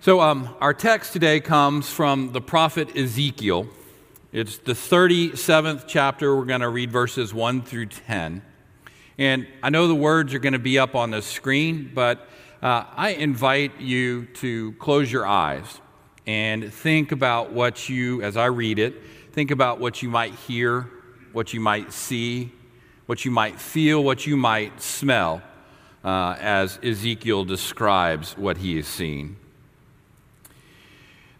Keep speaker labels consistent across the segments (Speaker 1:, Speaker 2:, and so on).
Speaker 1: So, um, our text today comes from the prophet Ezekiel. It's the 37th chapter. We're going to read verses 1 through 10. And I know the words are going to be up on the screen, but uh, I invite you to close your eyes and think about what you, as I read it, think about what you might hear, what you might see, what you might feel, what you might smell uh, as Ezekiel describes what he has seen.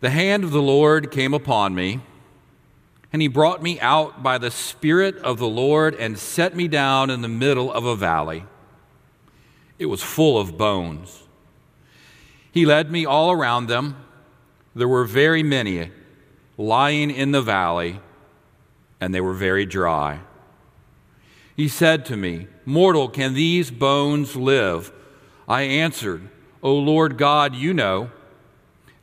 Speaker 1: The hand of the Lord came upon me, and he brought me out by the Spirit of the Lord and set me down in the middle of a valley. It was full of bones. He led me all around them. There were very many lying in the valley, and they were very dry. He said to me, Mortal, can these bones live? I answered, O Lord God, you know.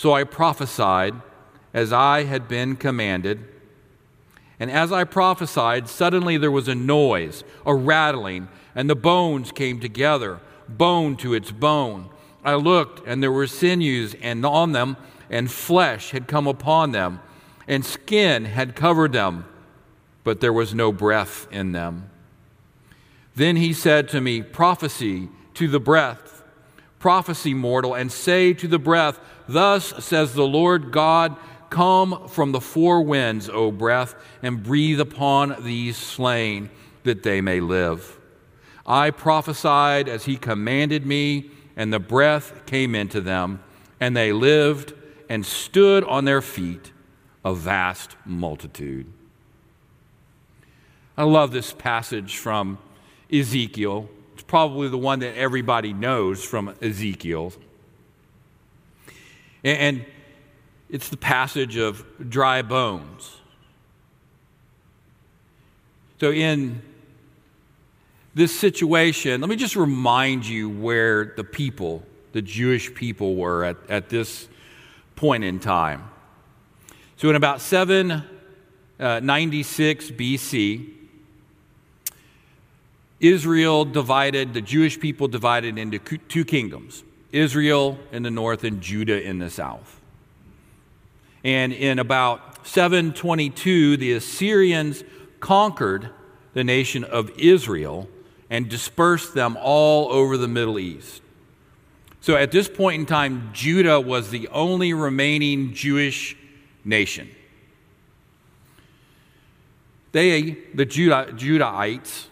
Speaker 1: So I prophesied as I had been commanded. And as I prophesied, suddenly there was a noise, a rattling, and the bones came together, bone to its bone. I looked, and there were sinews and on them, and flesh had come upon them, and skin had covered them, but there was no breath in them. Then he said to me, Prophecy to the breath prophecy, mortal, and say to the breath, Thus says the Lord God, Come from the four winds, O breath, and breathe upon these slain, that they may live. I prophesied as he commanded me, and the breath came into them, and they lived and stood on their feet, a vast multitude. I love this passage from Ezekiel probably the one that everybody knows from Ezekiel. And it's the passage of dry bones. So, in this situation, let me just remind you where the people, the Jewish people, were at, at this point in time. So, in about 796 uh, BC, Israel divided, the Jewish people divided into two kingdoms Israel in the north and Judah in the south. And in about 722, the Assyrians conquered the nation of Israel and dispersed them all over the Middle East. So at this point in time, Judah was the only remaining Jewish nation. They, the Judah, Judahites,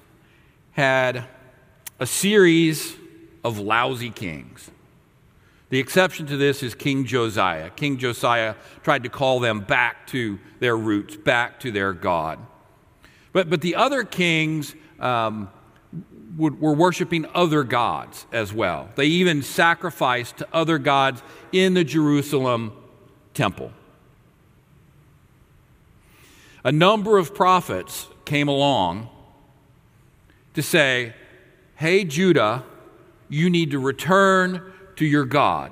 Speaker 1: had a series of lousy kings. The exception to this is King Josiah. King Josiah tried to call them back to their roots, back to their God. But, but the other kings um, would, were worshiping other gods as well. They even sacrificed to other gods in the Jerusalem temple. A number of prophets came along to say, Hey, Judah, you need to return to your God.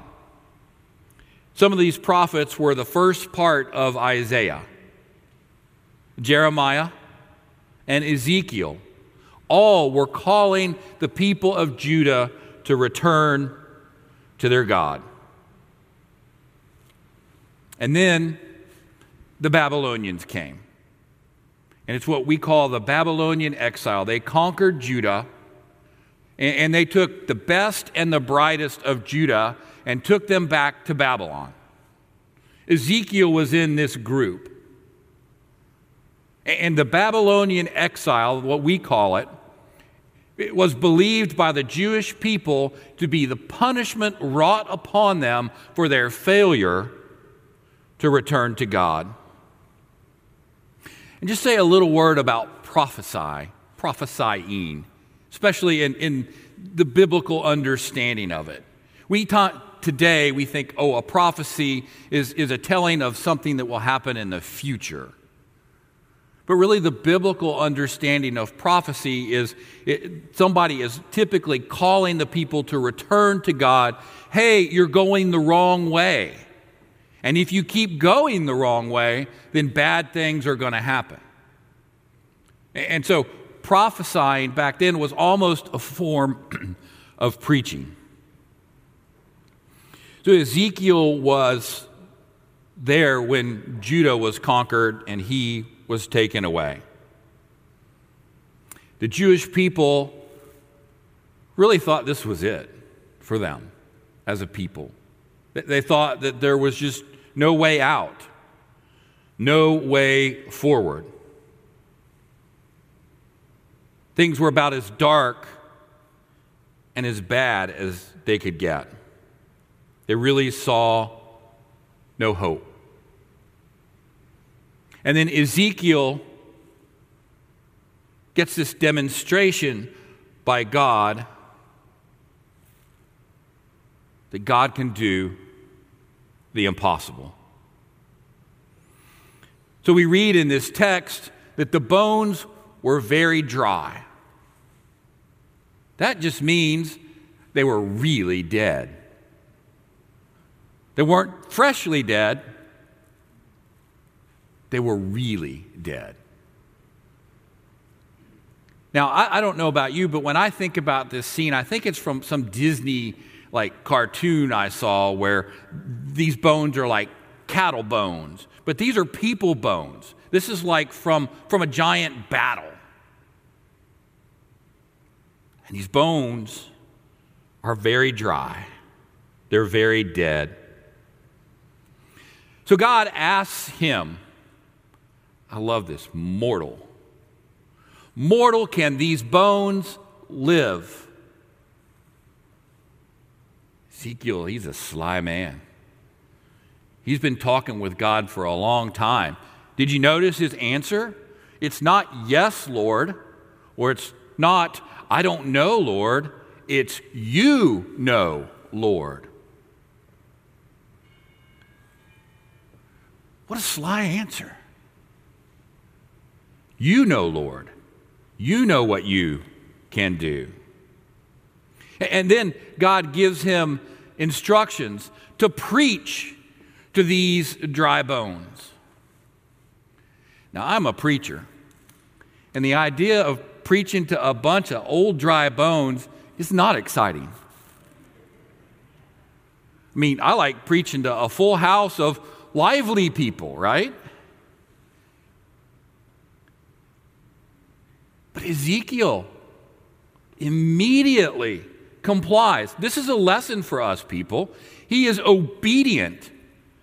Speaker 1: Some of these prophets were the first part of Isaiah. Jeremiah and Ezekiel all were calling the people of Judah to return to their God. And then the Babylonians came. And it's what we call the Babylonian exile. They conquered Judah, and, they took the best and the brightest of Judah and took them back to Babylon. Ezekiel was in this group. And the Babylonian exile, what we call it, it was believed by the Jewish people to be the punishment wrought upon them for their failure to return to God. And just say a little word about prophesy, prophesying, especially in, in the biblical understanding of it. We ta- today we think, oh, a prophecy is, is a telling of something that will happen in the future. But really, the biblical understanding of prophecy is it, somebody is typically calling the people to return to God. Hey, you're going the wrong way. And if you keep going the wrong way, then bad things are going to happen. And so, prophesying back then was almost a form of preaching. So, Ezekiel was there when Judah was conquered and he was taken away. The Jewish people really thought this was it for them as a people. They thought that there was just no way out, no way forward. Things were about as dark and as bad as they could get. They really saw no hope. And then Ezekiel gets this demonstration by God that God can do the impossible. So we read in this text that the bones were very dry. That just means they were really dead. They weren't freshly dead, they were really dead. Now, I, I, don't know about you, but when I think about this scene, I think it's from some Disney like cartoon I saw where these bones are like cattle bones, but these are people bones. This is like from, from a giant battle. And these bones are very dry, they're very dead. So God asks him, I love this. Mortal. Mortal, can these bones live? Ezekiel, he's a sly man. He's been talking with God for a long time. Did you notice his answer? It's not yes, Lord, or it's not I don't know, Lord. It's you know, Lord. What a sly answer. You know, Lord. You know what you can do. And then God gives him instructions to preach to these dry bones. Now, I'm a preacher, and the idea of preaching to a bunch of old dry bones is not exciting. I mean, I like preaching to a full house of lively people, right? But Ezekiel immediately complies. This is a lesson for us, people. He is obedient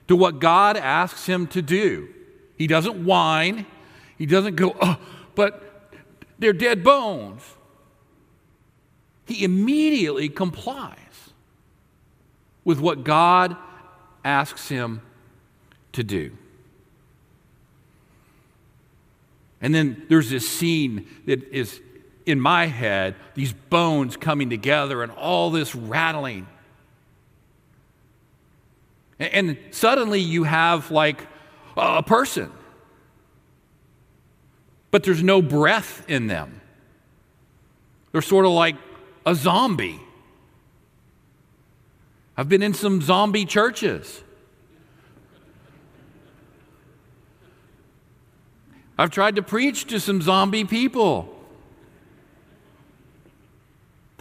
Speaker 1: to what God asks him to do. He doesn't whine, he doesn't go, oh, but they're dead bones. He immediately complies with what God asks him to do. And then there's this scene that is in my head, these bones coming together and all this rattling. And suddenly you have like a person, but there's no breath in them. They're sort of like a zombie. I've been in some zombie churches. I've tried to preach to some zombie people.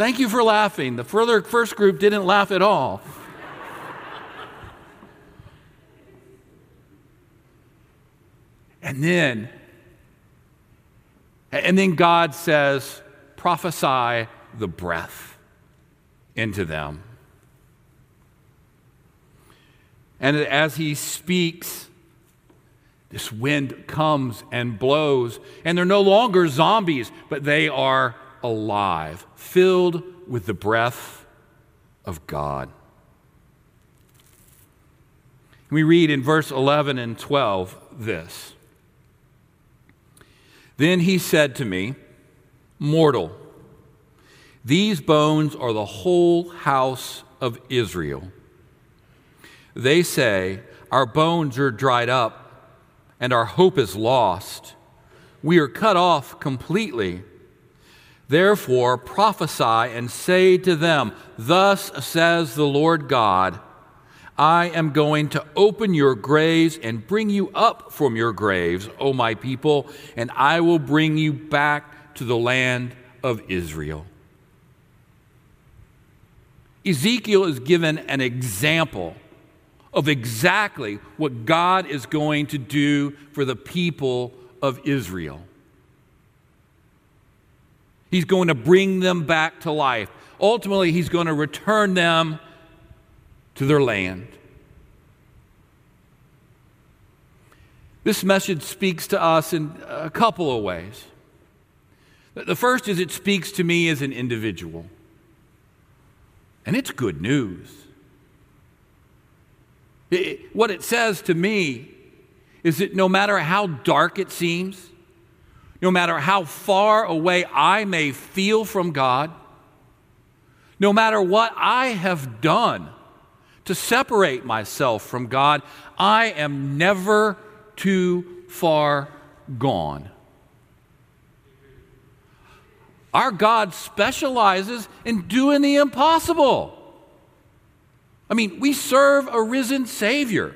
Speaker 1: Thank you for laughing. The further first group didn't laugh at all. and then and then God says, prophesy the breath into them. And as he speaks, this wind comes and blows, and they're no longer zombies, but they are alive, filled with the breath of God. We read in verse 11 and 12 this Then he said to me, Mortal, these bones are the whole house of Israel. They say, Our bones are dried up, and our hope is lost. We are cut off completely. Therefore, prophesy and say to them, Thus says the Lord God I am going to open your graves and bring you up from your graves, O my people, and I will bring you back to the land of Israel. Ezekiel is given an example of exactly what God is going to do for the people of Israel. He's going to bring them back to life. Ultimately, he's going to return them to their land. This message speaks to us in a couple of ways. The first is it speaks to me as an individual, and it's good news. It, what it says to me is that no matter how dark it seems, no matter how far away I may feel from God, no matter what I have done to separate myself from God, I am never too far gone. Our God specializes in doing the impossible. I mean, we serve a risen Savior.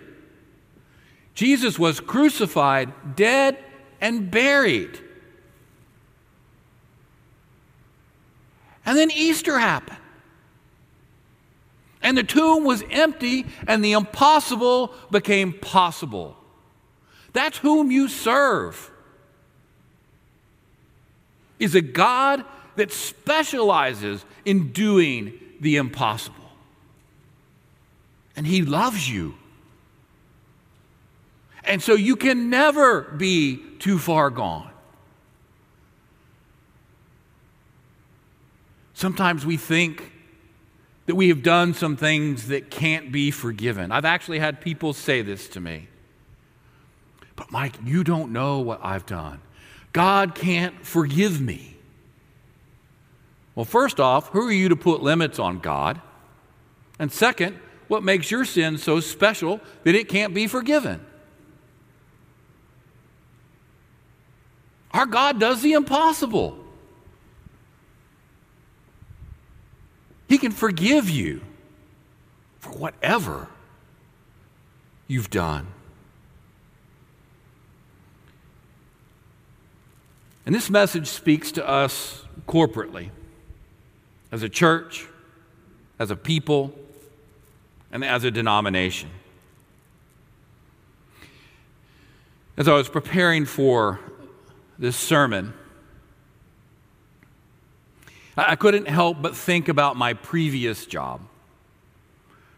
Speaker 1: Jesus was crucified, dead, and buried. And then Easter happened. And the tomb was empty, and the impossible became possible. That's whom you serve. Is a God that specializes in doing the impossible. And He loves you. And so you can never be too far gone. Sometimes we think that we have done some things that can't be forgiven. I've actually had people say this to me. But Mike, you don't know what I've done. God can't forgive me. Well, first off, who are you to put limits on God? And second, what makes your sin so special that it can't be forgiven? Our God does the impossible. He can forgive you for whatever you've done. And this message speaks to us corporately, as a church, as a people, and as a denomination. As I was preparing for this sermon, I couldn't help but think about my previous job,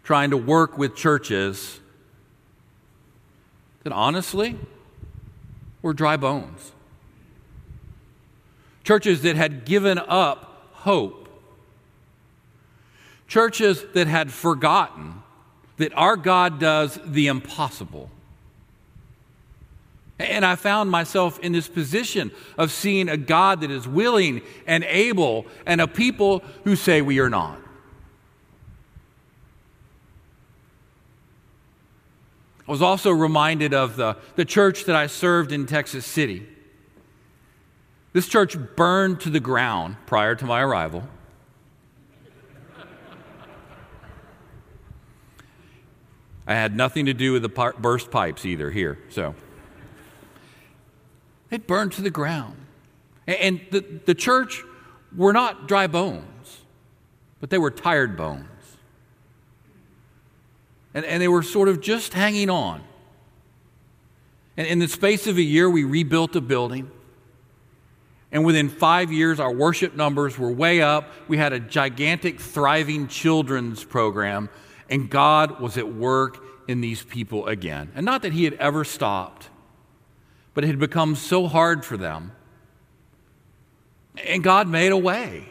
Speaker 1: trying to work with churches that honestly were dry bones. Churches that had given up hope. Churches that had forgotten that our God does the impossible. And I found myself in this position of seeing a God that is willing and able, and a people who say we are not. I was also reminded of the, the church that I served in Texas City. This church burned to the ground prior to my arrival. I had nothing to do with the burst pipes either here, so. It burned to the ground. And the, the church were not dry bones, but they were tired bones. And, and they were sort of just hanging on. And in the space of a year, we rebuilt a building. And within five years, our worship numbers were way up. We had a gigantic, thriving children's program, and God was at work in these people again. And not that He had ever stopped, but it had become so hard for them. And God made a way.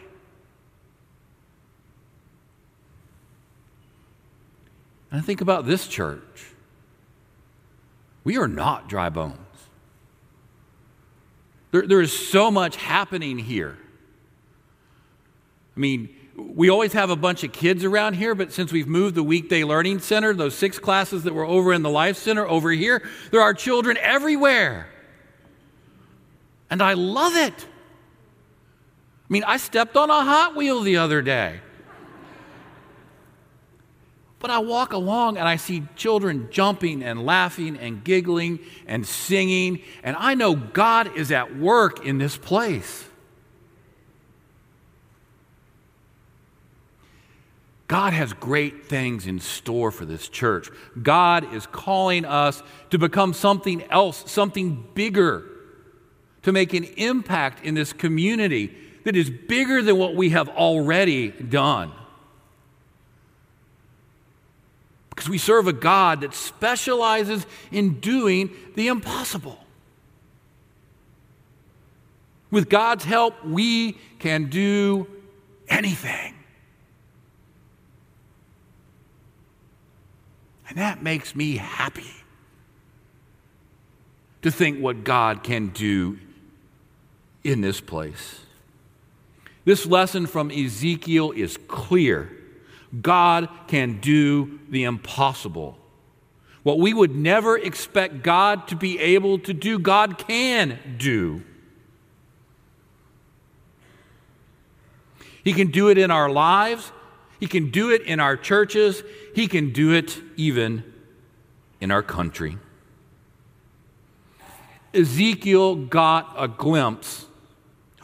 Speaker 1: And I think about this church. We are not dry bones. There, there is so much happening here. I mean, we always have a bunch of kids around here, but since we've moved the weekday learning center, those six classes that were over in the Life Center over here, there are children everywhere. And I love it. I mean, I stepped on a Hot Wheel the other day. But I walk along and I see children jumping and laughing and giggling and singing, and I know God is at work in this place. God has great things in store for this church. God is calling us to become something else, something bigger, to make an impact in this community that is bigger than what we have already done. Because we serve a God that specializes in doing the impossible. With God's help, we can do anything. And that makes me happy to think what God can do in this place. This lesson from Ezekiel is clear. God can do the impossible. What we would never expect God to be able to do, God can do. He can do it in our lives. He can do it in our churches. He can do it even in our country. Ezekiel got a glimpse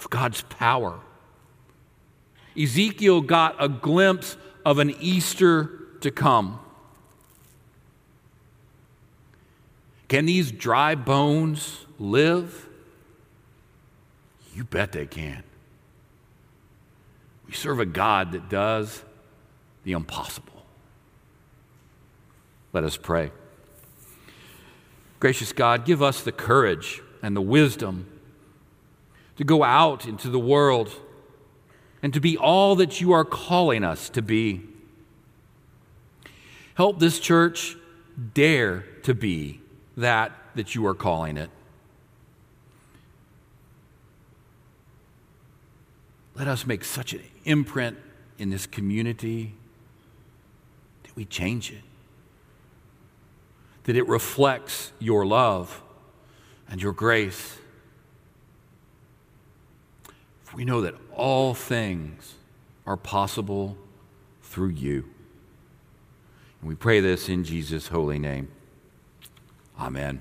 Speaker 1: of God's power. Ezekiel got a glimpse of an Easter to come. Can these dry bones live? You bet they can. We serve a God that does the impossible. Let us pray. Gracious God, give us the courage and the wisdom to go out into the world and to be all that you are calling us to be. Help this church dare to be that that you are calling it. Let us make such an imprint in this community that we change it that it reflects your love and your grace. We know that all things are possible through you. And we pray this in Jesus' holy name. Amen.